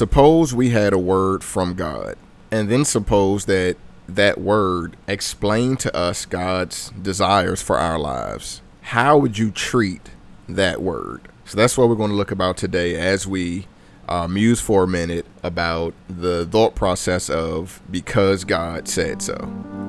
Suppose we had a word from God, and then suppose that that word explained to us God's desires for our lives. How would you treat that word? So that's what we're going to look about today as we uh, muse for a minute about the thought process of because God said so.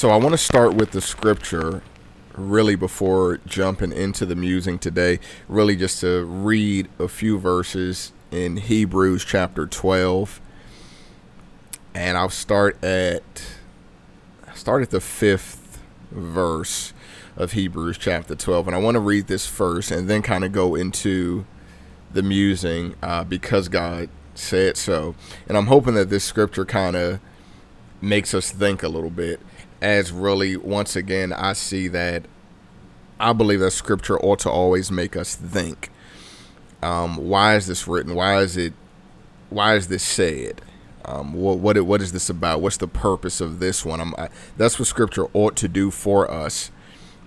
So I want to start with the scripture really before jumping into the musing today, really just to read a few verses in Hebrews chapter 12. And I'll start at start at the 5th verse of Hebrews chapter 12 and I want to read this first and then kind of go into the musing uh, because God said so. And I'm hoping that this scripture kind of makes us think a little bit as really once again I see that I believe that scripture ought to always make us think. Um, why is this written? Why is it? Why is this said? Um, what what what is this about? What's the purpose of this one? I, that's what scripture ought to do for us.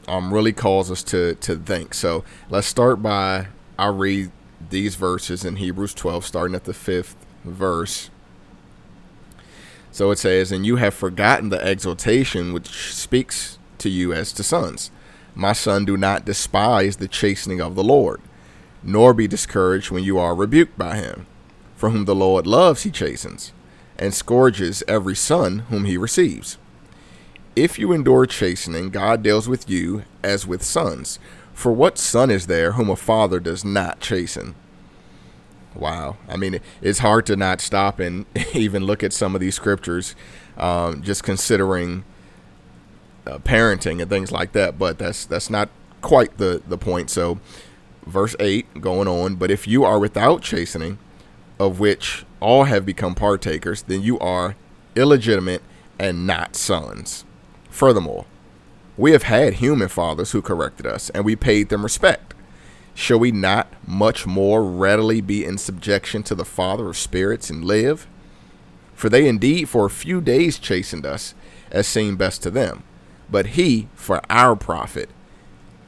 Um, really calls us to to think. So let's start by I read these verses in Hebrews 12, starting at the fifth verse. So it says, And you have forgotten the exhortation which speaks to you as to sons. My son, do not despise the chastening of the Lord, nor be discouraged when you are rebuked by him. For whom the Lord loves, he chastens, and scourges every son whom he receives. If you endure chastening, God deals with you as with sons. For what son is there whom a father does not chasten? Wow. I mean, it's hard to not stop and even look at some of these scriptures, um, just considering uh, parenting and things like that. But that's that's not quite the the point. So, verse eight going on. But if you are without chastening, of which all have become partakers, then you are illegitimate and not sons. Furthermore, we have had human fathers who corrected us, and we paid them respect. Shall we not much more readily be in subjection to the Father of spirits and live? For they indeed for a few days chastened us, as seemed best to them, but he for our profit,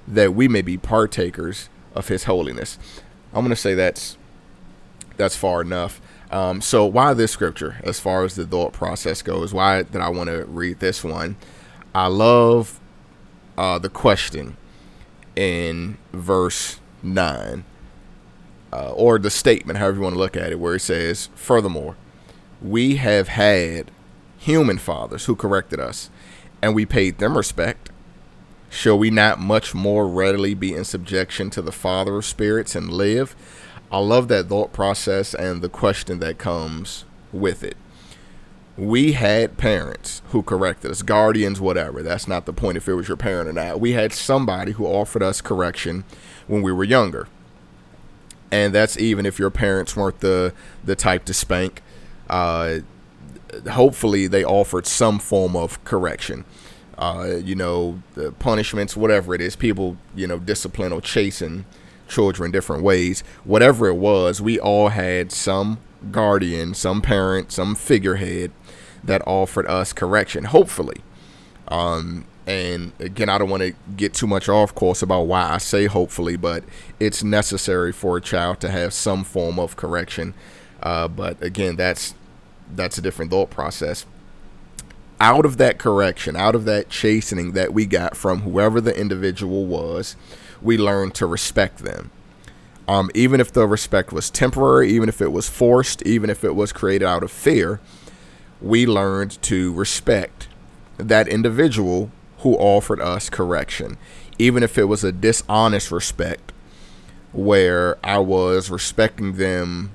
that we may be partakers of his holiness. I'm going to say that's that's far enough. Um, so why this scripture, as far as the thought process goes? Why did I want to read this one? I love uh, the question in verse 9, uh, or the statement, however you want to look at it, where it says, Furthermore, we have had human fathers who corrected us, and we paid them respect. Shall we not much more readily be in subjection to the Father of spirits and live? I love that thought process and the question that comes with it. We had parents who corrected us, guardians, whatever. That's not the point if it was your parent or not. We had somebody who offered us correction when we were younger. And that's even if your parents weren't the the type to spank. Uh, hopefully, they offered some form of correction. Uh, you know, punishments, whatever it is, people, you know, discipline or chasing children different ways. Whatever it was, we all had some guardian, some parent, some figurehead that offered us correction. Hopefully, um, and again, I don't want to get too much off course about why I say hopefully, but it's necessary for a child to have some form of correction. Uh, but again, that's that's a different thought process. Out of that correction, out of that chastening that we got from whoever the individual was, we learned to respect them. Um, even if the respect was temporary, even if it was forced, even if it was created out of fear, we learned to respect that individual who offered us correction, even if it was a dishonest respect where I was respecting them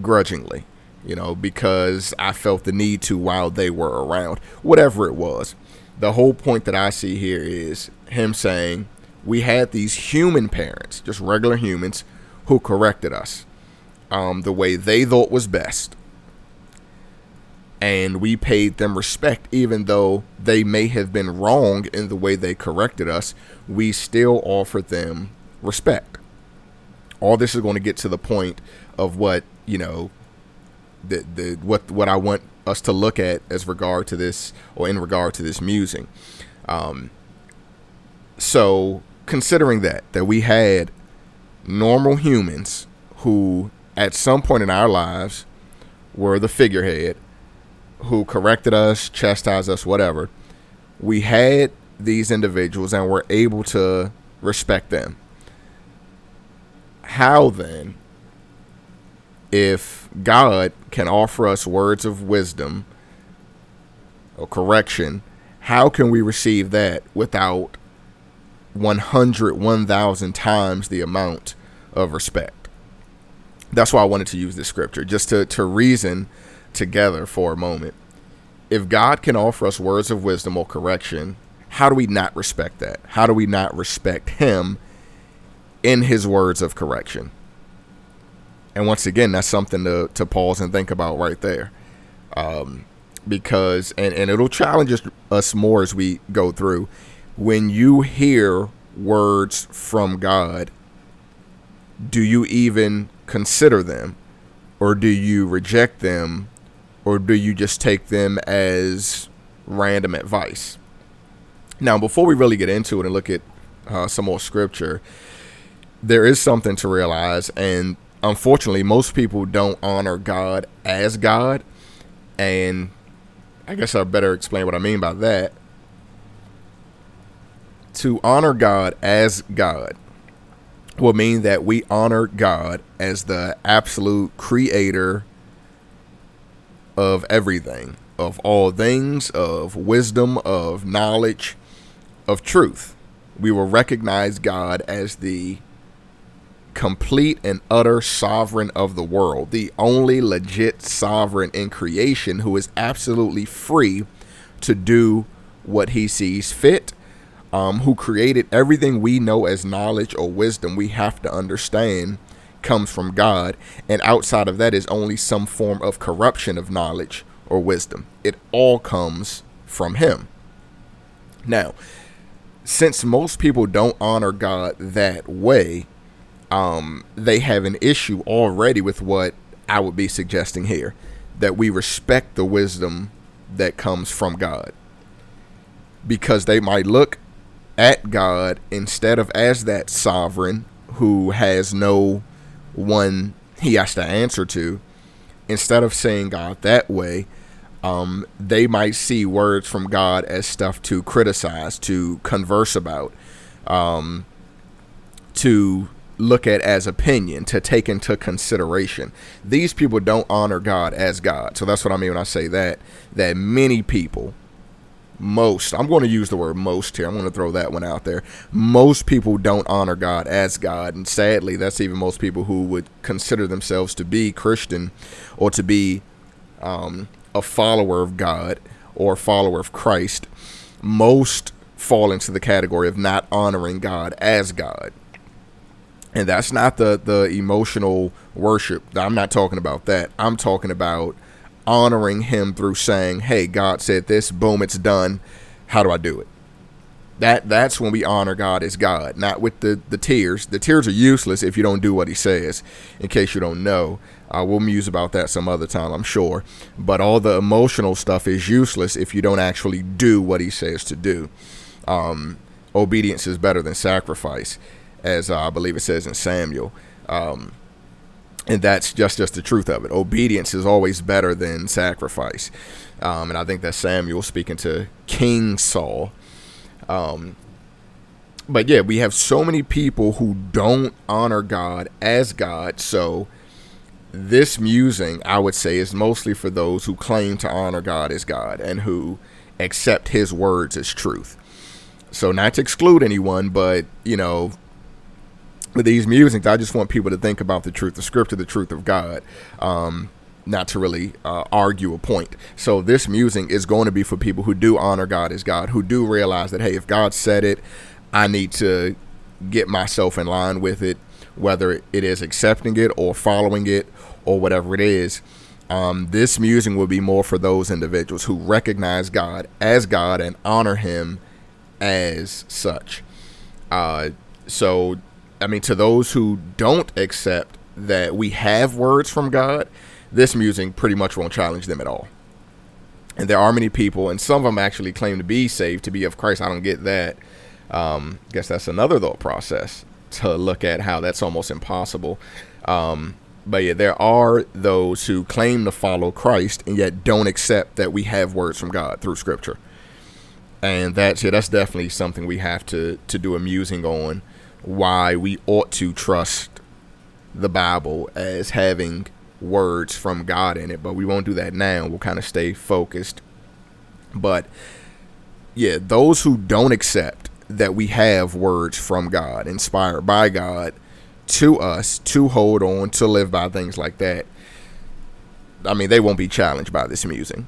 grudgingly, you know, because I felt the need to while they were around, whatever it was. The whole point that I see here is him saying, We had these human parents, just regular humans, who corrected us um, the way they thought was best. And we paid them respect, even though they may have been wrong in the way they corrected us. We still offered them respect. All this is going to get to the point of what you know, the the what what I want us to look at as regard to this, or in regard to this musing. Um, so considering that that we had normal humans who at some point in our lives were the figurehead who corrected us, chastised us, whatever. We had these individuals and were able to respect them. How then, if God can offer us words of wisdom or correction, how can we receive that without 100, 1,000 times the amount of respect? That's why I wanted to use this scripture, just to, to reason together for a moment. If God can offer us words of wisdom or correction, how do we not respect that? How do we not respect Him in His words of correction? And once again, that's something to, to pause and think about right there. Um, because, and, and it'll challenge us more as we go through. When you hear words from God, do you even consider them? Or do you reject them? Or do you just take them as random advice? Now, before we really get into it and look at uh, some more scripture, there is something to realize. And unfortunately, most people don't honor God as God. And I guess I better explain what I mean by that. To honor God as God will mean that we honor God as the absolute creator of everything, of all things, of wisdom, of knowledge, of truth. We will recognize God as the complete and utter sovereign of the world, the only legit sovereign in creation who is absolutely free to do what he sees fit um, who created everything we know as knowledge or wisdom we have to understand comes from God. And outside of that is only some form of corruption of knowledge or wisdom. It all comes from Him. Now, since most people don't honor God that way, um, they have an issue already with what I would be suggesting here that we respect the wisdom that comes from God. Because they might look at God instead of as that sovereign who has no one he has to answer to. Instead of saying God that way, um, they might see words from God as stuff to criticize, to converse about, um, to look at as opinion, to take into consideration. These people don't honor God as God. So that's what I mean when I say that. That many people most i'm going to use the word most here i'm going to throw that one out there. Most people don't honor god as god and sadly that's even most people who would consider themselves to be christian or to be um, a follower of god or follower of christ. Most fall into the category of not honoring god as god. And that's not the the emotional worship i'm not talking about that. I'm talking about honoring him through saying, "Hey, God said this, boom, it's done. How do I do it?" That that's when we honor God as God, not with the the tears. The tears are useless if you don't do what He says. In case you don't know, uh, we'll muse about that some other time, I'm sure. But all the emotional stuff is useless if you don't actually do what He says to do. Um, obedience is better than sacrifice, as uh, I believe it says in Samuel. Um, and that's just just the truth of it. Obedience is always better than sacrifice, um, and I think that's Samuel speaking to King Saul. Um, but yeah, we have so many people who don't honor God as God. So this musing, I would say, is mostly for those who claim to honor God as God and who accept His words as truth. So not to exclude anyone, but you know, with these musings, I just want people to think about the truth, the scripture, the truth of God. Um, not to really uh, argue a point. So this musing is going to be for people who do honor God as God, who do realize that hey, if God said it, I need to get myself in line with it, whether it is accepting it or following it or whatever it is. Um, this musing will be more for those individuals who recognize God as God and honor Him as such. Uh, so, I mean, to those who don't accept that we have words from God, this music pretty much won't challenge them at all. And there are many people, and some of them actually claim to be saved, to be of Christ. I don't get that. Um, guess that's another thought process to look at how that's almost impossible. Um, but yeah, there are those who claim to follow Christ and yet don't accept that we have words from God through Scripture. And that's yeah, that's definitely something we have to to do a musing on why we ought to trust the Bible as having words from God in it, but we won't do that now. We'll kind of stay focused. But yeah, those who don't accept that we have words from God, inspired by God to us to hold on, to live by things like that, I mean, they won't be challenged by this musing.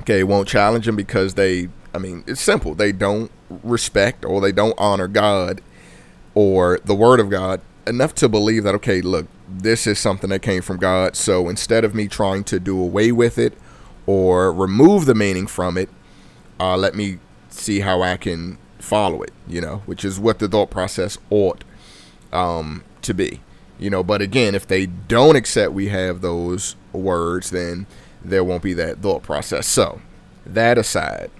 Okay, won't challenge them because they, I mean, it's simple. They don't respect or they don't honor God or the Word of God enough to believe that, okay, look, this is something that came from God. So instead of me trying to do away with it or remove the meaning from it, uh, let me see how I can follow it, you know, which is what the thought process ought um, to be, you know. But again, if they don't accept we have those words, then there won't be that thought process. So, that aside,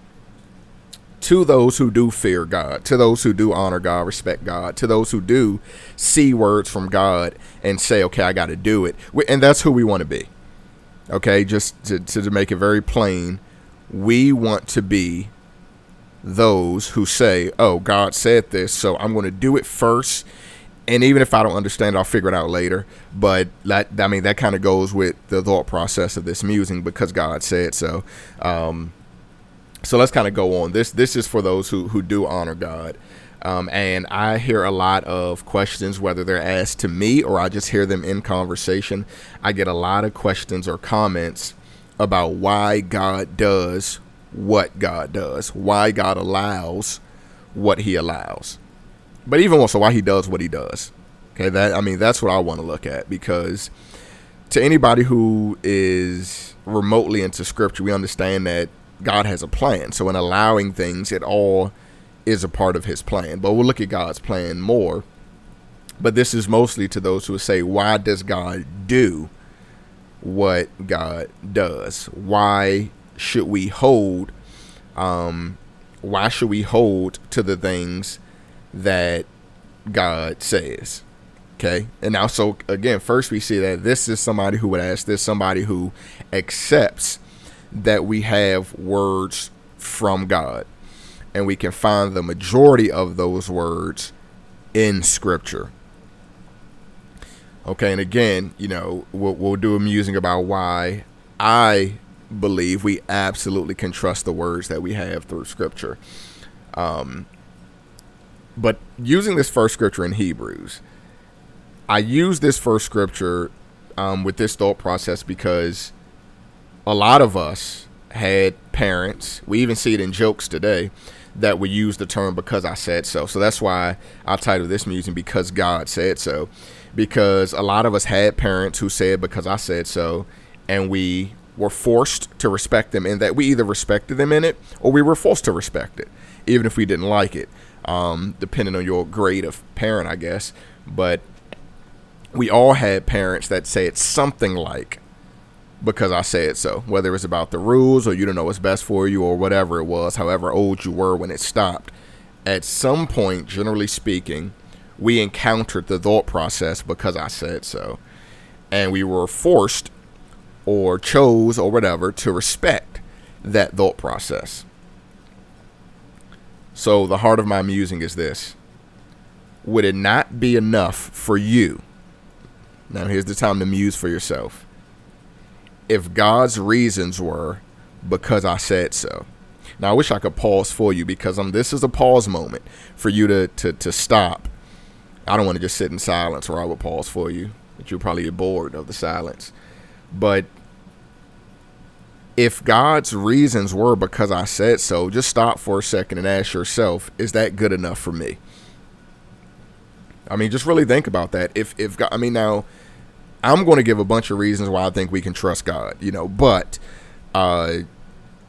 to those who do fear God, to those who do honor God, respect God, to those who do see words from God and say, okay, I got to do it. And that's who we want to be. Okay, just to, to make it very plain, we want to be those who say, oh, God said this, so I'm going to do it first. And even if I don't understand, it, I'll figure it out later. But that, I mean, that kind of goes with the thought process of this musing because God said so. Um, so let's kind of go on. This this is for those who who do honor God. Um, and I hear a lot of questions, whether they're asked to me or I just hear them in conversation. I get a lot of questions or comments about why God does what God does, why God allows what He allows, but even more so, why He does what He does. Okay, that I mean, that's what I want to look at because to anybody who is remotely into Scripture, we understand that God has a plan. So in allowing things, it all is a part of his plan. But we'll look at God's plan more. But this is mostly to those who say, why does God do what God does? Why should we hold um why should we hold to the things that God says? Okay. And now so again, first we see that this is somebody who would ask this, somebody who accepts that we have words from God. And we can find the majority of those words in Scripture. Okay, and again, you know, we'll, we'll do a musing about why I believe we absolutely can trust the words that we have through Scripture. Um, but using this first scripture in Hebrews, I use this first scripture um, with this thought process because a lot of us had parents, we even see it in jokes today, that would use the term because I said so. So that's why I titled this music Because God Said So. Because a lot of us had parents who said because I said so, and we were forced to respect them in that we either respected them in it or we were forced to respect it, even if we didn't like it, um, depending on your grade of parent, I guess. But we all had parents that said something like, because I said so. Whether it's about the rules or you don't know what's best for you or whatever it was, however old you were when it stopped, at some point, generally speaking, we encountered the thought process because I said so. And we were forced or chose or whatever to respect that thought process. So the heart of my musing is this Would it not be enough for you? Now, here's the time to muse for yourself if God's reasons were because I said so. Now I wish I could pause for you because um this is a pause moment for you to to, to stop. I don't want to just sit in silence or I would pause for you, but you'll probably bored of the silence. But if God's reasons were because I said so, just stop for a second and ask yourself, is that good enough for me? I mean, just really think about that. If if God, I mean now, I'm going to give a bunch of reasons why I think we can trust God, you know, but uh,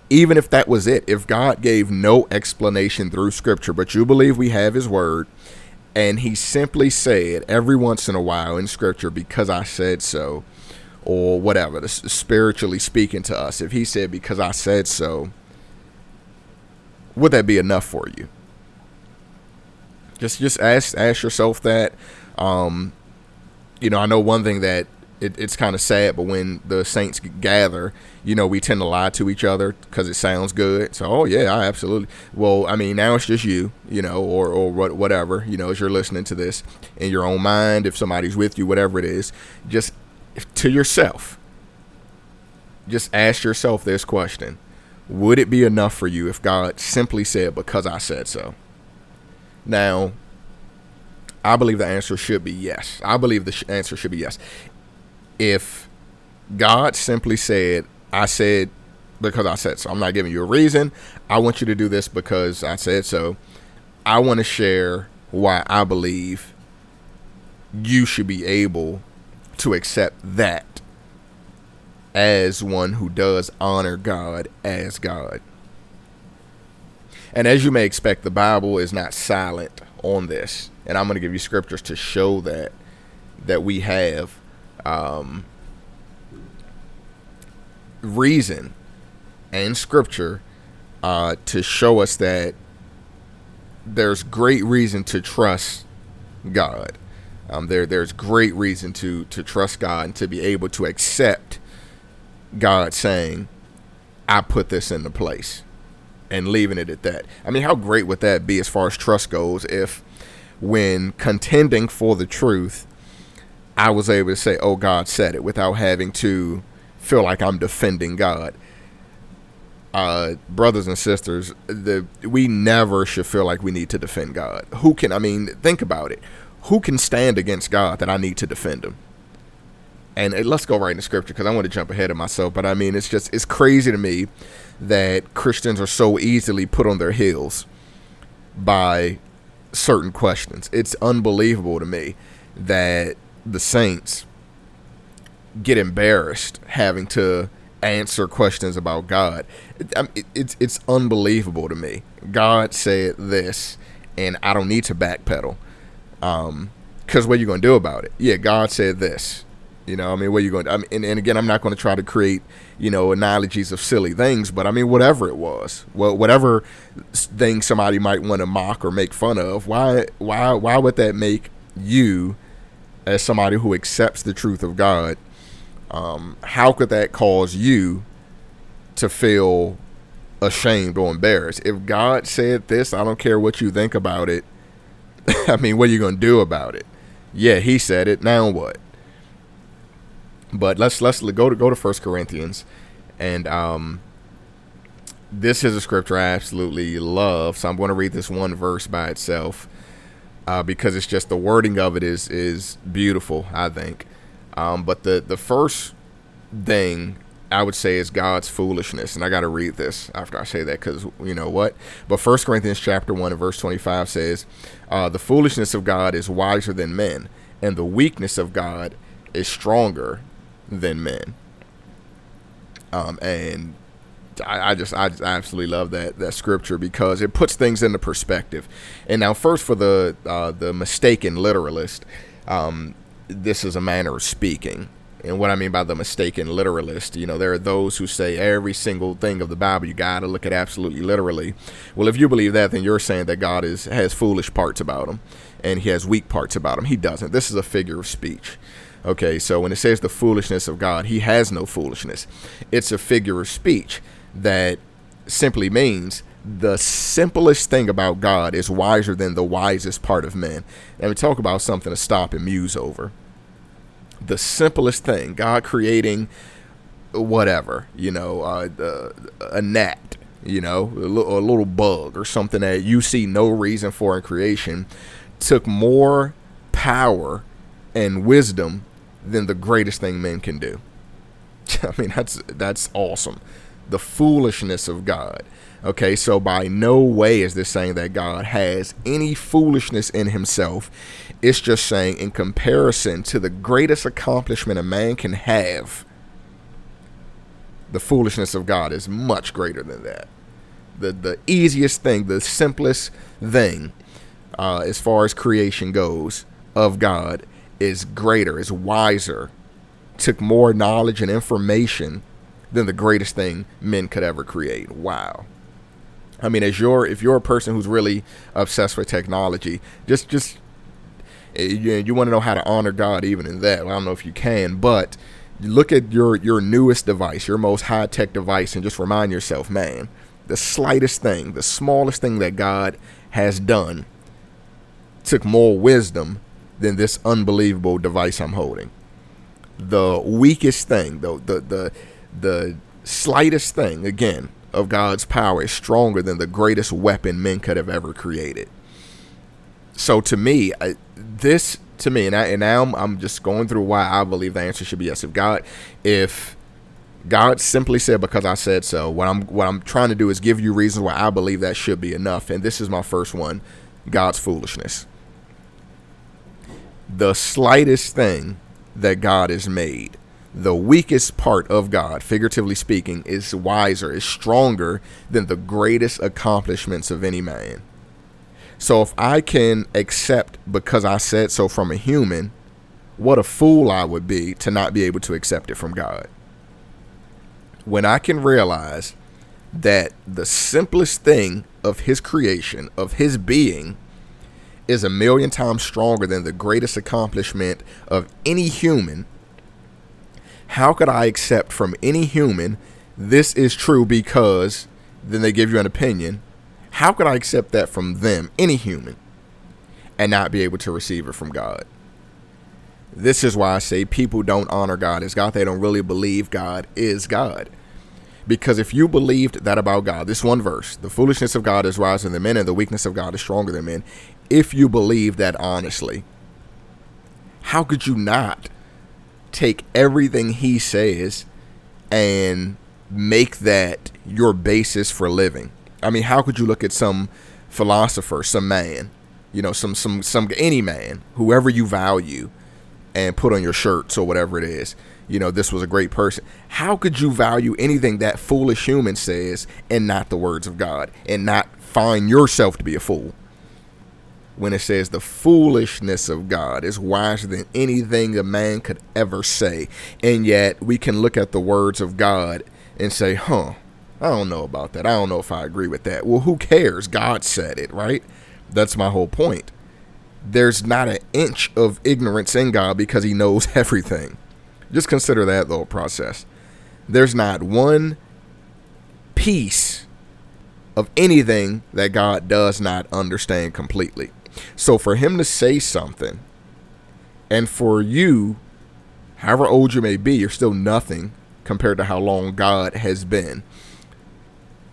even if that was it, if God gave no explanation through Scripture, but you believe we have His Word, and He simply said every once in a while in Scripture, because I said so, or whatever, spiritually speaking to us, if He said because I said so, would that be enough for you? Just just ask ask yourself that. Um, you know, I know one thing that it, it's kind of sad, but when the saints gather, you know, we tend to lie to each other because it sounds good. So, oh yeah, I absolutely. Well, I mean, now it's just you, you know, or or whatever, you know, as you're listening to this in your own mind, if somebody's with you, whatever it is, just to yourself, just ask yourself this question: Would it be enough for you if God simply said, "Because I said so"? Now, I believe the answer should be yes. I believe the sh- answer should be yes. If God simply said, I said because I said so, I'm not giving you a reason. I want you to do this because I said so. I want to share why I believe you should be able to accept that as one who does honor God as God. And as you may expect, the Bible is not silent on this, and I'm going to give you scriptures to show that that we have um, reason and scripture uh, to show us that there's great reason to trust God. Um, there, there's great reason to to trust God and to be able to accept God saying, "I put this into place." and leaving it at that. I mean, how great would that be as far as trust goes if when contending for the truth, I was able to say, "Oh, God said it," without having to feel like I'm defending God. Uh, brothers and sisters, the we never should feel like we need to defend God. Who can? I mean, think about it. Who can stand against God that I need to defend him? And let's go right into scripture because I want to jump ahead of myself. But I mean, it's just it's crazy to me that Christians are so easily put on their heels by certain questions. It's unbelievable to me that the saints get embarrassed having to answer questions about God. It, it, it's it's unbelievable to me. God said this, and I don't need to backpedal. Um, because what are you going to do about it? Yeah, God said this. You know, I mean, what are you going to? I mean, and, and again, I'm not going to try to create, you know, analogies of silly things, but I mean, whatever it was, well, whatever thing somebody might want to mock or make fun of, why, why, why would that make you, as somebody who accepts the truth of God, um, how could that cause you to feel ashamed or embarrassed? If God said this, I don't care what you think about it. I mean, what are you going to do about it? Yeah, He said it. Now what? But let's let's go to go to First Corinthians, and um, this is a scripture I absolutely love. So I'm going to read this one verse by itself uh, because it's just the wording of it is is beautiful. I think. Um, but the the first thing I would say is God's foolishness, and I got to read this after I say that because you know what. But First Corinthians chapter one verse twenty five says, uh, "The foolishness of God is wiser than men, and the weakness of God is stronger than men. Um, and I, I, just I just absolutely love that that scripture because it puts things into perspective. And now, first for the uh, the mistaken literalist, um, this is a manner of speaking. And what I mean by the mistaken literalist, you know, there are those who say every single thing of the Bible you got to look at absolutely literally. Well, if you believe that, then you're saying that God is has foolish parts about him, and he has weak parts about him. He doesn't. This is a figure of speech. Okay, so when it says the foolishness of God, he has no foolishness. It's a figure of speech that simply means the simplest thing about God is wiser than the wisest part of men. And we talk about something to stop and muse over. The simplest thing, God creating whatever, you know, uh, uh, a gnat, you know, a, a little bug or something that you see no reason for in creation, took more power and wisdom than the greatest thing men can do. I mean, that's that's awesome. the foolishness of God. Okay, so by no way is this saying that God has any foolishness in himself. It's just saying, in comparison to the greatest accomplishment a man can have, the foolishness of God is much greater than that. The, the easiest thing, the simplest thing, uh, as far as creation goes, of God is greater, is wiser, took more knowledge and information than the greatest thing men could ever create. Wow. I mean, as you're if you're a person who's really obsessed with technology, just just eh, you, you want to know how to honor God even in that. I don't know if you can, but look at your your newest device, your most high tech device, and just remind yourself, man, the slightest thing, the smallest thing that God has done, took more wisdom than this unbelievable device I'm holding. The weakest thing, the the the the slightest thing, again, of God's power is stronger than the greatest weapon men could have ever created. So to me, I, this to me, and, I, and now I'm, I'm just going through why I believe the answer should be yes. If God, if God simply said because I said so, what I'm what I'm trying to do is give you reasons why I believe that should be enough. And this is my first one: God's foolishness. The slightest thing that God has made the weakest part of God, figuratively speaking, is wiser, is stronger than the greatest accomplishments of any man. So if I can accept because I said so from a human, what a fool I would be to not be able to accept it from God. When I can realize that the simplest thing of his creation, of his being, is a million times stronger than the greatest accomplishment of any human how could I accept from any human this is true because then they give you an opinion? How could I accept that from them, any human, and not be able to receive it from God? This is why I say people don't honor God as God. They don't really believe God is God. Because if you believed that about God, this one verse, the foolishness of God is wiser than men and the weakness of God is stronger than men, if you believe that honestly, how could you not take everything he says and make that your basis for living. I mean, how could you look at some philosopher, some man, you know, some some some any man, whoever you value, and put on your shirts or whatever it is, you know, this was a great person. How could you value anything that foolish human says and not the words of God and not find yourself to be a fool? When it says the foolishness of God is wiser than anything a man could ever say. And yet we can look at the words of God and say, huh, I don't know about that. I don't know if I agree with that. Well, who cares? God said it, right? That's my whole point. There's not an inch of ignorance in God because he knows everything. Just consider that little process. There's not one piece of anything that God does not understand completely. So for him to say something, and for you, however old you may be, you're still nothing compared to how long God has been.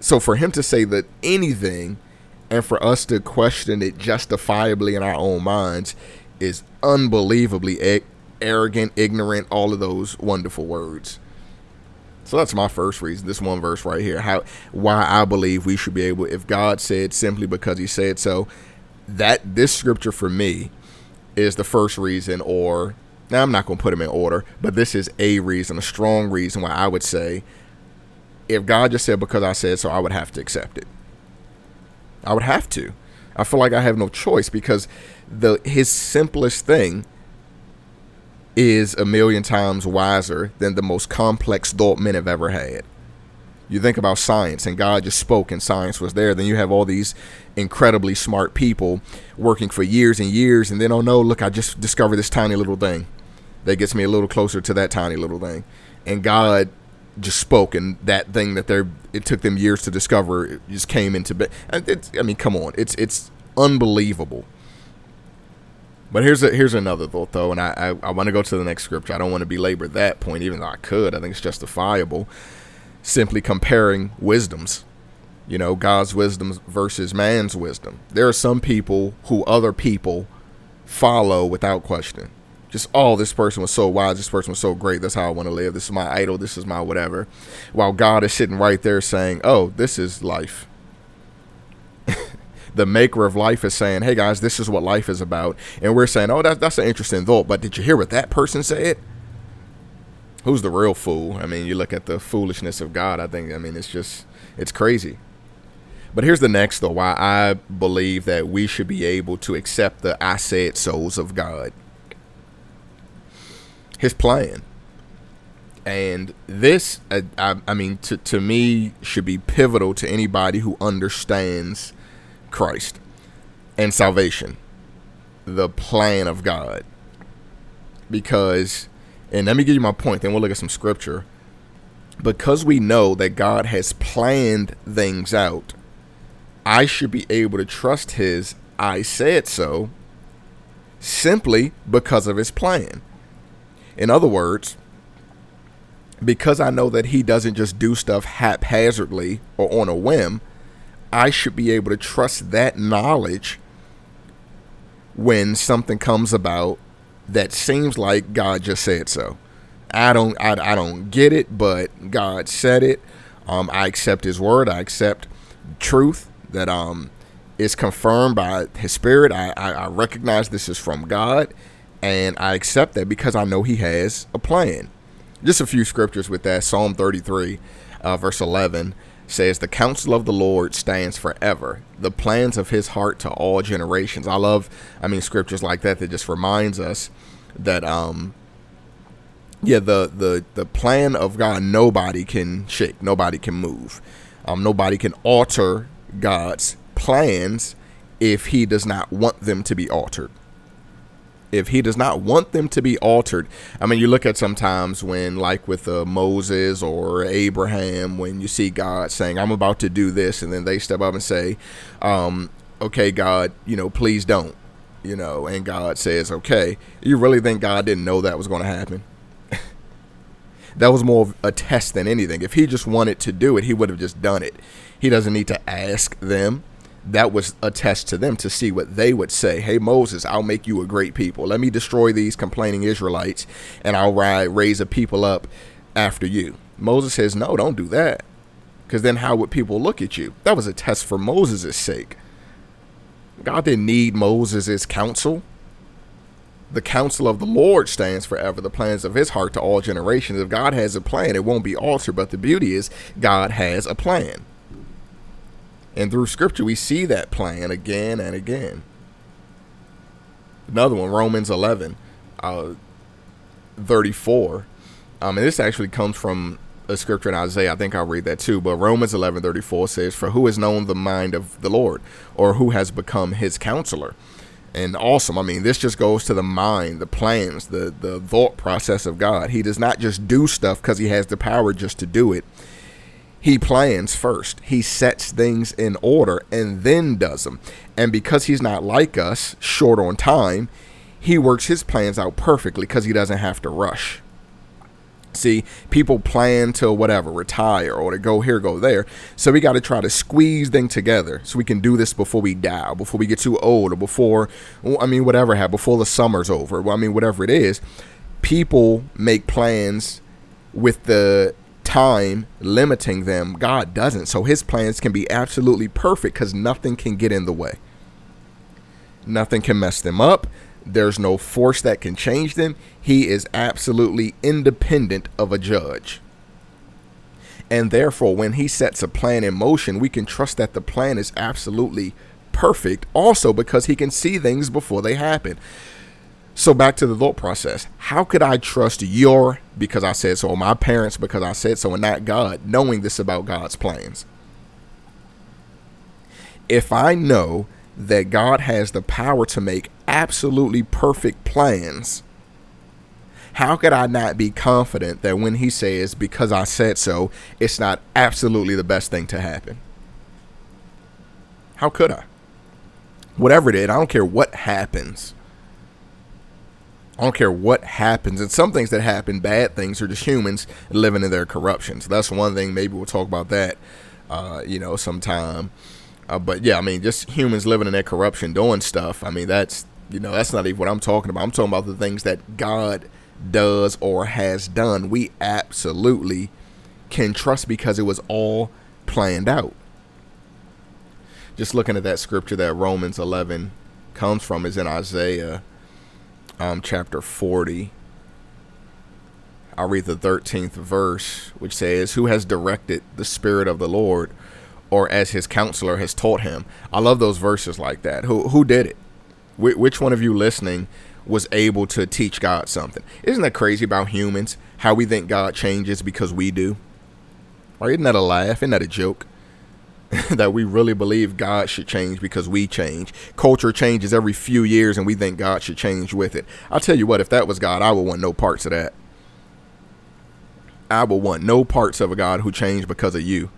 So for him to say that anything, and for us to question it justifiably in our own minds, is unbelievably arrogant, ignorant, all of those wonderful words. So that's my first reason. This one verse right here, how why I believe we should be able, if God said simply because He said so, that this scripture for me is the first reason, or now I'm not going to put them in order, but this is a reason, a strong reason why I would say if God just said because I said so, I would have to accept it. I would have to. I feel like I have no choice because the his simplest thing is a million times wiser than the most complex thought men have ever had you think about science and God just spoke and science was there, then you have all these incredibly smart people working for years and years, and then, oh no, look, I just discovered this tiny little thing that gets me a little closer to that tiny little thing. And God just spoke, and that thing that they're it took them years to discover it just came into be- uh, I mean, come on, it's it's unbelievable. But here's a, here's another thought though, and I I, I want to go to the next scripture. I don't want to belabor that point, even though I could. I think it's justifiable simply comparing wisdoms. You know, God's wisdom versus man's wisdom. There are some people who other people follow without question. Just, oh, this person was so wise. This person was so great. That's how I want to live. This is my idol. This is my whatever. While God is sitting right there saying, oh, this is life. the maker of life is saying, hey guys, this is what life is about. And we're saying, oh, that, that's an interesting thought. But did you hear what that person said? Who's the real fool? I mean, you look at the foolishness of God. I think, I mean, it's just, it's crazy. But here's the next, though, why I believe that we should be able to accept the I said souls of God his plan. And this, I, I, I mean, to, to me, should be pivotal to anybody who understands Christ and salvation, the plan of God. Because, and let me give you my point, then we'll look at some scripture. Because we know that God has planned things out, I should be able to trust His I said so simply because of His plan. In other words, because I know that he doesn't just do stuff haphazardly or on a whim, I should be able to trust that knowledge when something comes about that seems like God just said so. I don't I, I don't get it, but God said it. Um, I accept his word. I accept truth that um is confirmed by his spirit. I, I, I recognize this is from God and I accept that because I know He has a plan. Just a few scriptures with that. Psalm 33, uh, verse 11 says, The counsel of the Lord stands forever, the plans of His heart to all generations. I love, I mean, scriptures like that that just reminds us that, um, yeah, the the the plan of God, nobody can shake, nobody can move, um, nobody can alter God's plans if He does not want them to be altered if he does not want them to be altered. I mean you look at sometimes when like with uh, moses or abraham when you see god saying i'm about to do this and then they step up and say um, okay god you know please don't you know and god says okay. You really think god didn't know that was going to happen? That was more of a test than anything. If he just wanted to do it he would have just done it. He doesn't need to ask them that was a test to them to see what they would say. Hey, Moses, I'll make you a great people. Let me destroy these complaining Israelites, and I'll raise a people up after you. Moses says, No, don't do that. Because then how would people look at you? That was a test for Moses' sake. God didn't need Moses' counsel. The counsel of the Lord stands forever, the plans of his heart to all generations. If God has a plan, it won't be altered. But the beauty is, God has a plan. And through scripture, we see that plan again and again. Another one, Romans 11, uh, 34. Um, and this actually comes from a scripture in Isaiah. I think I'll read that too. But Romans 11, 34 says, For who has known the mind of the Lord, or who has become his counselor? And awesome. I mean, this just goes to the mind, the plans, the, the thought process of God. He does not just do stuff because he has the power just to do it he plans first. He sets things in order and then does them. And because he's not like us, short on time, he works his plans out perfectly because he doesn't have to rush. See, people plan to whatever, retire or to go here, go there. So we got to try to squeeze things together so we can do this before we die, before we get too old, or before, I mean, whatever have before the summer's over. I mean, whatever it is. People make plans with the time limiting them. God doesn't. So his plans can be absolutely perfect because nothing can get in the way. Nothing can mess them up. There's no force that can change them. He is absolutely independent of a judge. And therefore, when he sets a plan in motion, we can trust that the plan is absolutely perfect, also because he can see things before they happen. So back to the thought process. How could I trust your because I said so, or my parents because I said so, and not God, knowing this about God's plans? If I know that God has the power to make absolutely perfect plans, how could I not be confident that when He says, because I said so, it's not absolutely the best thing to happen? How could I? Whatever it is, I don't care what happens I don't care what happens. And some things that happen, bad things, are just humans living in their corruption. So that's one thing. Maybe we'll talk about that, uh, you know, sometime. Uh, but yeah, I mean, just humans living in their corruption, doing stuff. I mean, that's You know, that's not even what I'm talking about. I'm talking about the things that God does or has done. We absolutely can trust because it was all planned out. Just looking at that scripture that Romans 11 comes from is in Isaiah um, chapter 40. I'll read the 13th verse, which says, Who has directed the Spirit of the Lord, or as his counselor has taught him? I love those verses like that. Who, who did it? Wh- which one of you listening was able to teach God something? Isn't that crazy about humans? How we think God changes because we do? Or isn't that a laugh? Isn't that a joke? that we really believe God should change because we change. Culture changes every few years and we think God should change with it. I'll tell you what, if that was God, I would want no parts of that. I would want no parts of a God who changed because of you.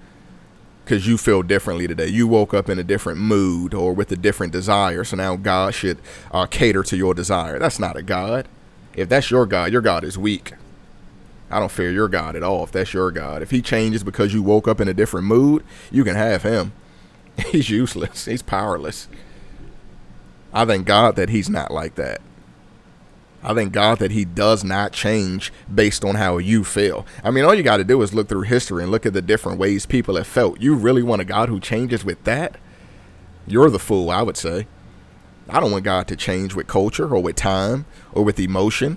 Because you feel differently today. You woke up in a different mood or with a different desire. So now God should uh, cater to your desire. That's not a God. If that's your God, your God is weak. I don't fear your God at all if that's your God. If he changes because you woke up in a different mood, you can have him. He's useless. He's powerless. I thank God that he's not like that. I thank God that He does not change based on how you feel. I mean, all you got to do is look through history and look at the different ways people have felt. You really want a God who changes with that? You're the fool, I would say. I don't want God to change with culture or with time or with emotion.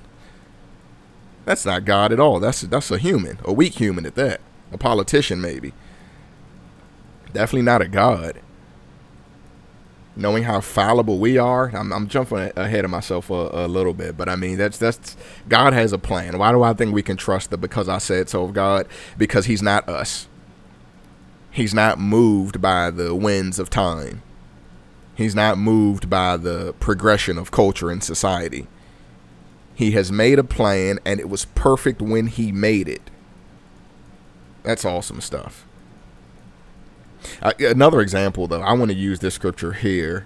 That's not God at all. That's that's a human, a weak human at that. A politician maybe. Definitely not a God knowing how fallible we are. I'm, I'm jumping ahead of myself a, a, little bit, but I mean that's that's God has a plan. Why do I think we can trust the because I said so of God? Because He's not us. He's not moved by the winds of time. He's not moved by the progression of culture and society. He has made a plan, and it was perfect when He made it. That's awesome stuff. Uh, another example, though, I want to use this scripture here.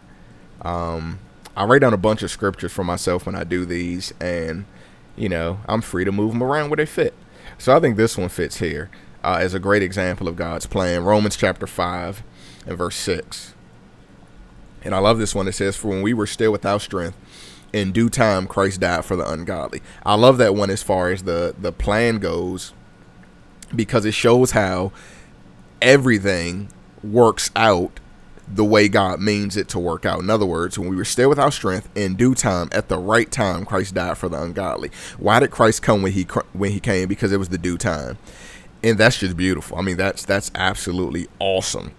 Um, I write down a bunch of scriptures for myself when I do these, and you know I'm free to move them around where they fit. So I think this one fits here uh, as a great example of God's plan. Romans chapter five and verse six. And I love this one. It says, "For when we were still without strength, in due time Christ died for the ungodly." I love that one as far as the the plan goes, because it shows how everything works out the way God means it to work out. In other words, when we were still without strength, in due time, at the right time, Christ died for the ungodly. Why did Christ come when he when he came? Because it was the due time, and that's just beautiful. I mean, that's that's absolutely awesome.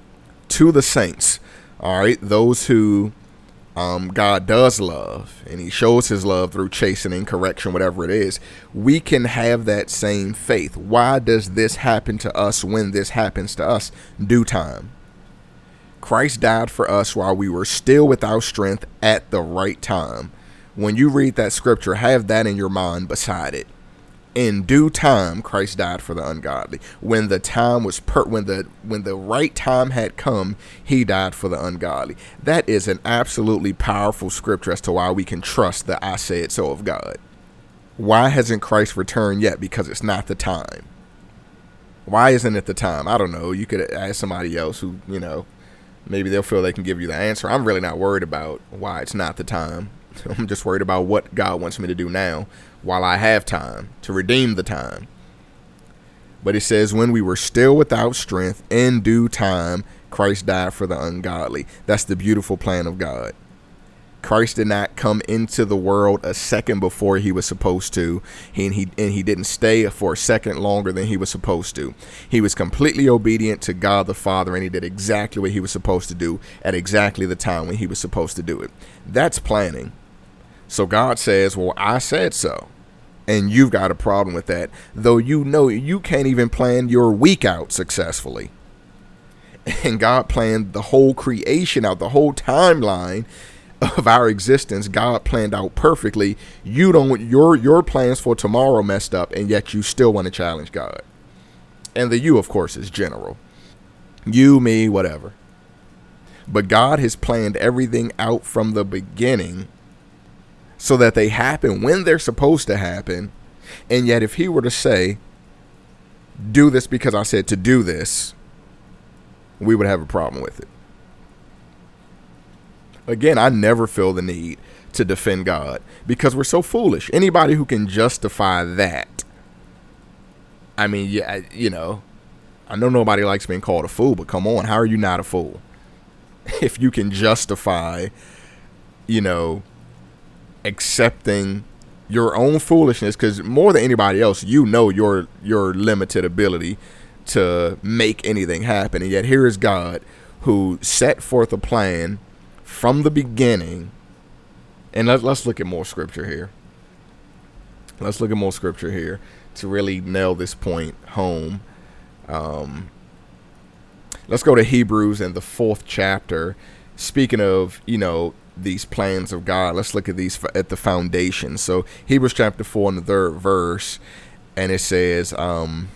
To the saints, all right, those who um, God does love, and He shows His love through chastening, correction, whatever it is, we can have that same faith. Why does this happen to us when this happens to us? Due time. Christ died for us while we were still without strength at the right time. When you read that scripture, have that in your mind beside it in due time Christ died for the ungodly. When the time was per when the when the right time had come, he died for the ungodly. That is an absolutely powerful scripture as to why we can trust the I say it so of God. Why hasn't Christ returned yet? Because it's not the time. Why isn't it the time? I don't know. You could ask somebody else who, you know, maybe they'll feel they can give you the answer. I'm really not worried about why it's not the time. I'm just worried about what God wants me to do now while I have time to redeem the time. But it says, when we were still without strength, in due time, Christ died for the ungodly. That's the beautiful plan of God. Christ did not come into the world a second before he was supposed to, and he and he didn't stay for a second longer than he was supposed to. He was completely obedient to God the Father, and he did exactly what he was supposed to do at exactly the time when he was supposed to do it. That's planning. So God says, Well, I said so. And you've got a problem with that, though you know you can't even plan your week out successfully. And God planned the whole creation out, the whole timeline of our existence. God planned out perfectly. You don't your your plans for tomorrow messed up, and yet you still want to challenge God. And the you, of course, is general. You, me, whatever. But God has planned everything out from the beginning so that they happen when they're supposed to happen. And yet, if he were to say, do this because I said to do this, we would have a problem with it. Again, I never feel the need to defend God because we're so foolish. Anybody who can justify that, I mean, yeah, you know, I know nobody likes being called a fool, but come on, how are you not a fool? If you can justify, you know, accepting your own foolishness, because more than anybody else, you know your your limited ability to make anything happen, and yet here is God who set forth a plan from the beginning. And let, let's look at more scripture here. Let's look at more scripture here to really nail this point home. Um, let's go to Hebrews in the fourth chapter. Speaking of, you know, these plans of God, let's look at these at the foundation. So Hebrews chapter four and the third verse, and it says, um,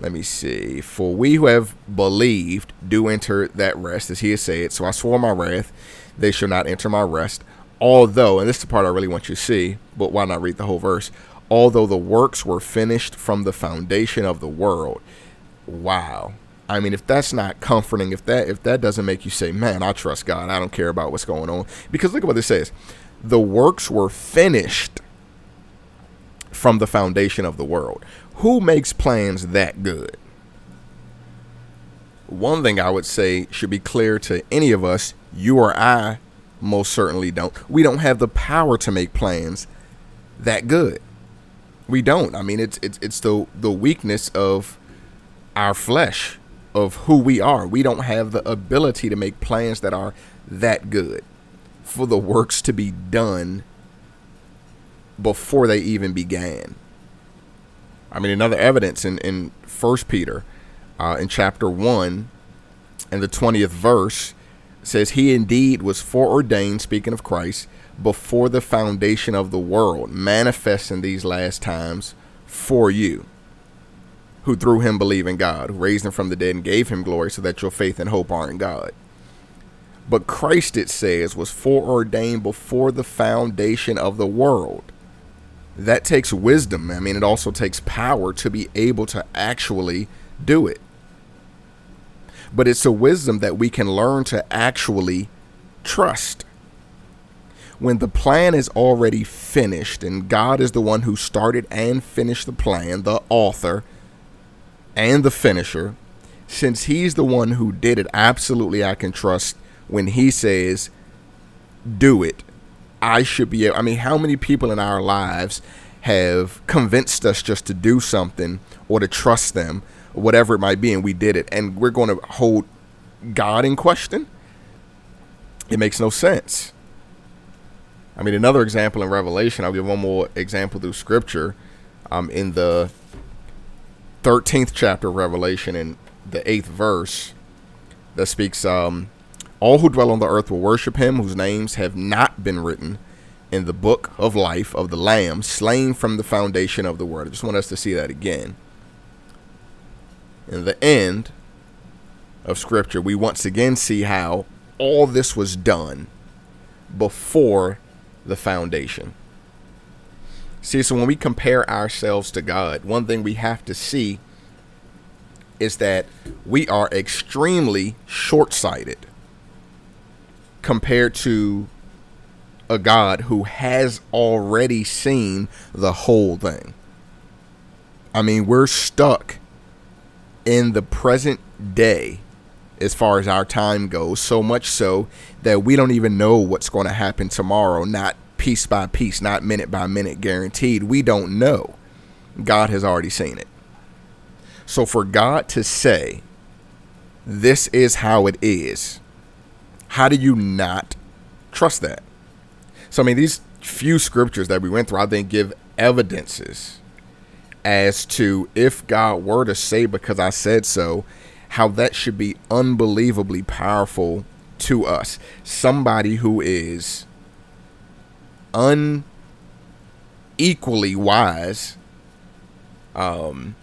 let me see. For we who have believed do enter that rest, as he has said. So I swore my wrath, they shall not enter my rest. Although, and this is the part I really want you to see, but why not read the whole verse? Although the works were finished from the foundation of the world. Wow. I mean, if that's not comforting, if that if that doesn't make you say, "Man, I trust God. I don't care about what's going on," because look at what it says: the works were finished from the foundation of the world. Who makes plans that good? One thing I would say should be clear to any of us: you or I most certainly don't. We don't have the power to make plans that good. We don't. I mean, it's it's it's the the weakness of our flesh of who we are. We don't have the ability to make plans that are that good for the works to be done before they even began. I mean, another evidence in, in 1 Peter uh, in chapter 1 and the 20th verse says, He indeed was foreordained, speaking of Christ, before the foundation of the world, manifest in these last times for you who through him believe in God, who raised him from the dead and gave him glory, so that your faith and hope are in God. But Christ, it says, was foreordained before the foundation of the world. That takes wisdom. I mean, it also takes power to be able to actually do it. But it's a wisdom that we can learn to actually trust. When the plan is already finished and God is the one who started and finished the plan, the author, and the finisher, since he's the one who did it, absolutely I can trust when he says, do it. I should be able. I mean, how many people in our lives have convinced us just to do something or to trust them, whatever it might be, and we did it, and we're going to hold God in question? It makes no sense. I mean, another example in Revelation, I'll give one more example through scripture. Um, in the 13th chapter of Revelation in the 8th verse that speaks um, all who dwell on the earth will worship him whose names have not been written in the book of life of the lamb slain from the foundation of the world. I just want us to see that again. In the end of scripture, we once again see how all this was done before the foundation. See, so when we compare ourselves to God, one thing we have to see is that we are extremely short sighted compared to a God who has already seen the whole thing. I mean, we're stuck in the present day as far as our time goes, so much so that we don't even know what's going to happen tomorrow, not piece by piece, not minute by minute guaranteed. We don't know. God has already seen it. So for God to say, this is how it is, how do you not trust that? So, I mean, these few scriptures that we went through, I think, give evidences as to if God were to say, because I said so, how that should be unbelievably powerful to us. Somebody who is unequally wise um,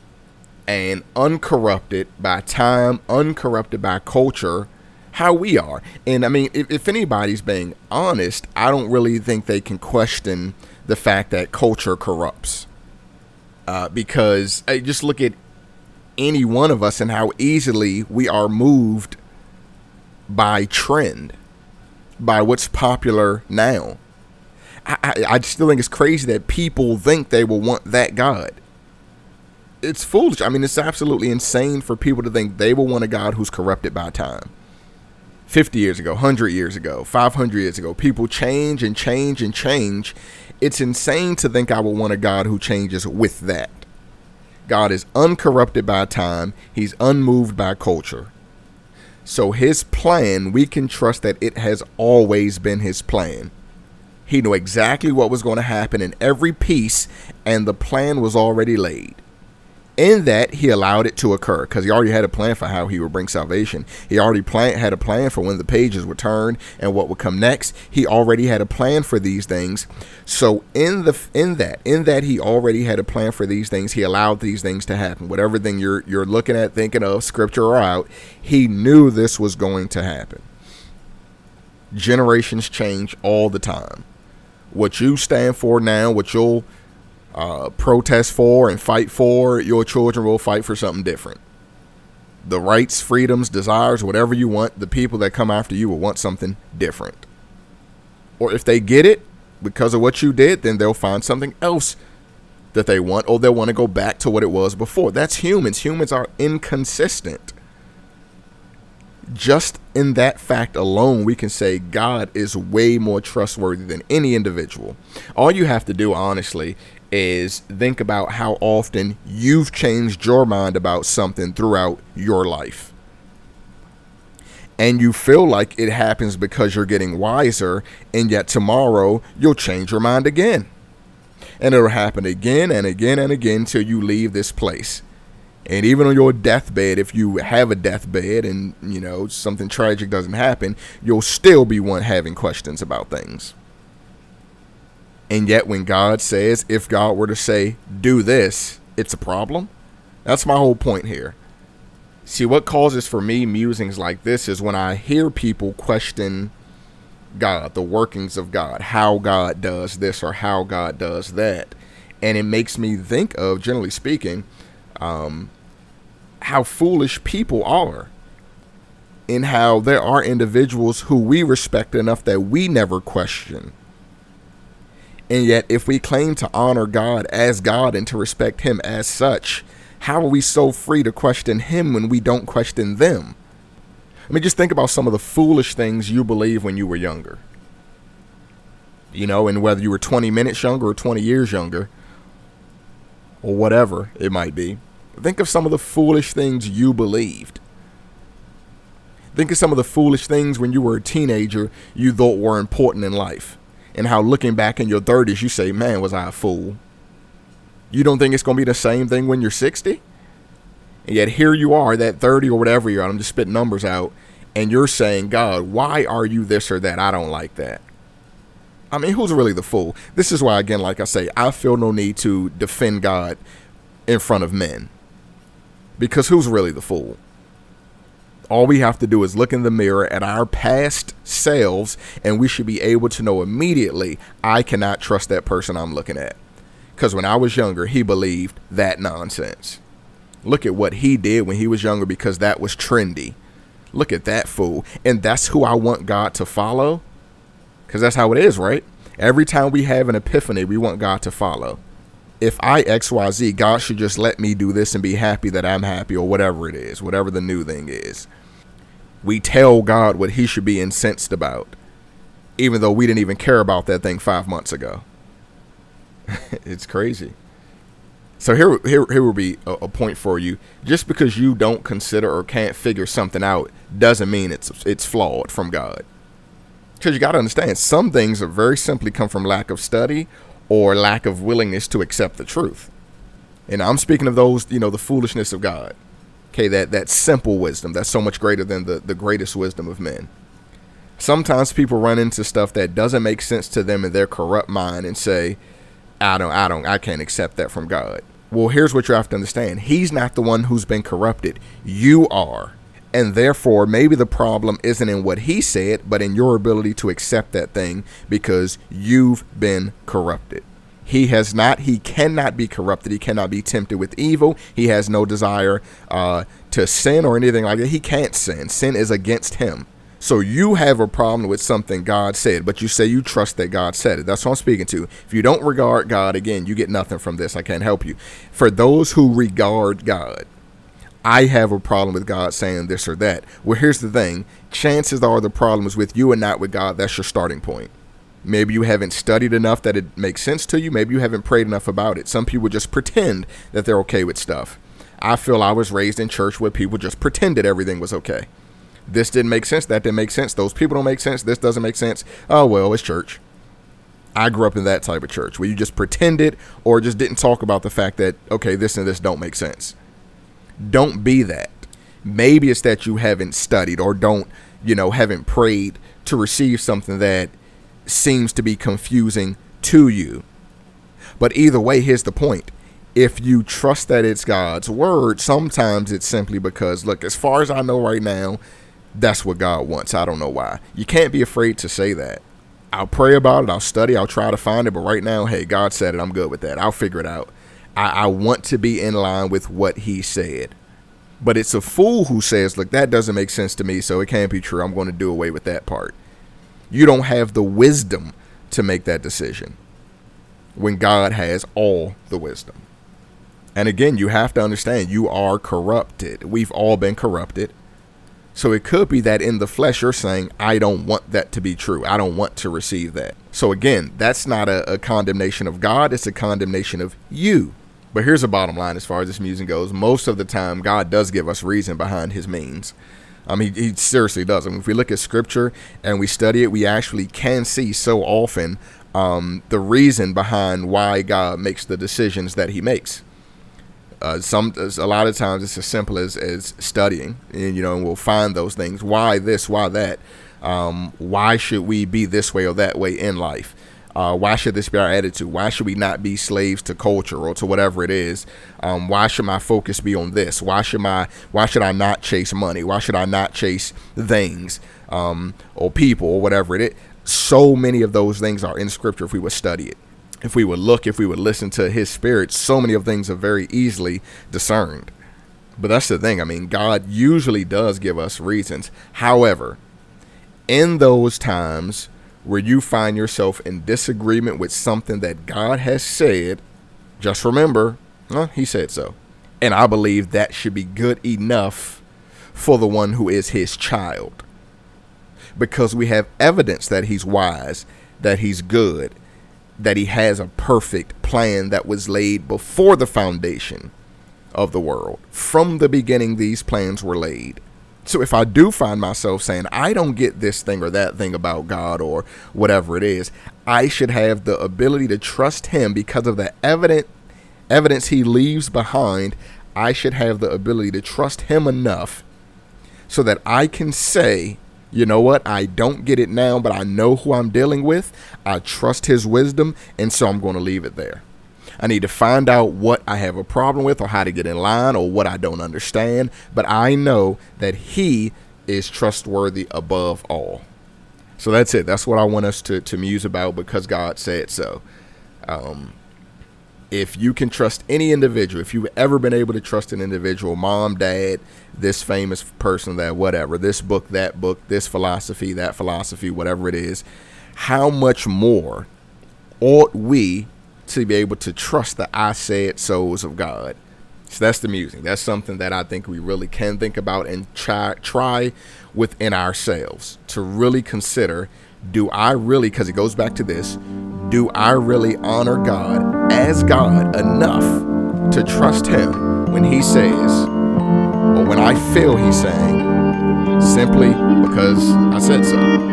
and uncorrupted by time, uncorrupted by culture, how we are. And I mean, if, if anybody's being honest, I don't really think they can question the fact that culture corrupts. Uh, because I just look at any one of us and how easily we are moved by trend. by what's popular now. I, I, still think it's crazy that people think they will want that God. It's foolish. I mean, it's absolutely insane for people to think they will want a God who's corrupted by time. 50 years ago, 100 years ago, 500 years ago, people change and change and change. It's insane to think I will want a God who changes with that. God is uncorrupted by time, He's unmoved by culture. So, His plan, we can trust that it has always been His plan. He knew exactly what was going to happen in every piece, and the plan was already laid in that he allowed it to occur because he already had a plan for how he would bring salvation. He already plan, had a plan for when the pages would turn and what would come next. He already had a plan for these things. So in the in that in that he already had a plan for these things. He allowed these things to happen. Whatever thing you're you're looking at, thinking of, scripture or out, he knew this was going to happen. Generations change all the time. What you stand for now, what you'll uh, protest for and fight for, your children will fight for something different. The rights, freedoms, desires, whatever you want, the people that come after you will want something different. Or if they get it because of what you did, then they'll find something else that they want, or they'll want to go back to what it was before. That's humans. Humans are inconsistent. Just in that fact alone, we can say God is way more trustworthy than any individual. All you have to do, honestly, is think about how often you've changed your mind about something throughout your life. And you feel like it happens because you're getting wiser, and yet tomorrow you'll change your mind again. And it'll happen again and again and again till you leave this place. And even on your deathbed, if you have a deathbed and you know something tragic doesn't happen, you'll still be one having questions about things. And yet, when God says, if God were to say, do this, it's a problem. That's my whole point here. See, what causes for me musings like this is when I hear people question God, the workings of God, how God does this or how God does that. And it makes me think of, generally speaking, um, how foolish people are. And how there are individuals who we respect enough that we never question and yet, if we claim to honor God as God and to respect Him as such, how are we so free to question Him when we don't question them? I mean, just think about some of the foolish things you believe when you were younger. You know, and whether you were 20 minutes younger or 20 years younger, or whatever it might be. Think of some of the foolish things you believed. Think of some of the foolish things when you were a teenager you thought were important in life and how looking back in your 30s, you say, man, was I a fool? You don't think it's going to be the same thing when you're 60? And yet here you are, that 30 or whatever you're on, I'm just spitting numbers out, and you're saying, God, why are you this or that? I don't like that. I mean, who's really the fool? This is why, again, like I say, I feel no need to defend God in front of men. Because who's really the fool? all we have to do is look in the mirror at our past selves, and we should be able to know immediately I cannot trust that person I'm looking at. Because when I was younger, he believed that nonsense. Look at what he did when he was younger because that was trendy. Look at that fool. And that's who I want God to follow. Because that's how it is, right? Every time we have an epiphany, we want God to follow. If I XYZ, God should just let me do this and be happy that I'm happy or whatever it is, whatever the new thing is we tell God what he should be incensed about, even though we didn't even care about that thing five months ago. it's crazy. So here, here, here will be a, a, point for you. Just because you don't consider or can't figure something out doesn't mean it's it's flawed from God. Because you got to understand, some things are very simply come from lack of study or lack of willingness to accept the truth. And I'm speaking of those, you know, the foolishness of God. Okay, that, that simple wisdom that's so much greater than the, the greatest wisdom of men. Sometimes people run into stuff that doesn't make sense to them in their corrupt mind and say, I don't, I don't, I can't accept that from God. Well, here's what you have to understand He's not the one who's been corrupted, you are. And therefore, maybe the problem isn't in what he said, but in your ability to accept that thing because you've been corrupted. He has not, he cannot be corrupted. He cannot be tempted with evil. He has no desire uh, to sin or anything like that. He can't sin. Sin is against him So you have a problem with something God said, but you say you trust that God said it. That's what I'm speaking to. If you don't regard God, again, you get nothing from this. I can't help you. For those who regard God, I have a problem with God saying this or that. Well, here's the thing chances are the problem is with you and not with God. That's your starting point. Maybe you haven't studied enough that it makes sense to you. Maybe you haven't prayed enough about it. Some people just pretend that they're okay with stuff. I feel I was raised in church where people just pretended everything was okay. This didn't make sense. That didn't make sense. Those people don't make sense. This doesn't make sense. Oh, well, it's church. I grew up in that type of church where you just pretended or just didn't talk about the fact that, okay, this and this don't make sense. Don't be that. Maybe it's that you haven't studied or don't, you know, haven't prayed to receive something that seems to be confusing to you. But either way, here's the point. If you trust that it's God's word, sometimes it's simply because, look, as far as I know right now, that's what God wants. I don't know why. You can't be afraid to say that. I'll pray about it. I'll study. I'll try to find it. But right now, hey, God said it. I'm good with that. I'll figure it out. I, I want to be in line with what He said. But it's a fool who says, look, that doesn't make sense to me, so it can't be true. I'm going to do away with that part. You don't have the wisdom to make that decision when God has all the wisdom. And again, you have to understand you are corrupted. We've all been corrupted. So it could be that in the flesh you're saying, I don't want that to be true. I don't want to receive that. So again, that's not a, a condemnation of God, it's a condemnation of you. But here's the bottom line as far as this musing goes. Most of the time, God does give us reason behind his means. I mean, he, he seriously does. I mean, if we look at scripture and we study it, we actually can see so often um, the reason behind why God makes the decisions that he makes. Uh, some a lot of times it's as simple as, as studying and you know and we'll find those things why this why that um, why should we be this way or that way in life uh, why should this be our attitude? Why should we not be slaves to culture or to whatever it is? Um, why should my focus be on this? Why should my Why should I not chase money? Why should I not chase things um, or people or whatever it is? So many of those things are in Scripture if we would study it. If we would look, if we would listen to His Spirit, so many of things are very easily discerned. But that's the thing. I mean, God usually does give us reasons. However, in those times where you find yourself in disagreement with something that God has said, just remember, He said so. And I believe that should be good enough for the one who is His child. Because we have evidence that He's wise, that He's good, that He has a perfect plan that was laid before the foundation of the world. From the beginning, these plans were laid. So if I do find myself saying, I don't get this thing or that thing about God or whatever it is, I should have the ability to trust him because of the evident evidence he leaves behind. I should have the ability to trust him enough so that I can say, you know what? I don't get it now, but I know who I'm dealing with. I trust his wisdom, and so I'm going to leave it there. I need to find out what I have a problem with or how to get in line or what I don't understand. But I know that He is trustworthy above all. So that's it. That's what I want us to, to muse about because God said so. Um, if you can trust any individual, if you've ever been able to trust an individual, mom, dad, this famous person, that whatever, this book, that book, this philosophy, that philosophy, whatever it is, how much more ought we to be able to trust the I said souls of God. So that's the music. That's something that I think we really can think about and try try within ourselves to really consider do I really because it goes back to this, do I really honor God as God enough to trust him when he says or when I feel he's saying simply because I said so.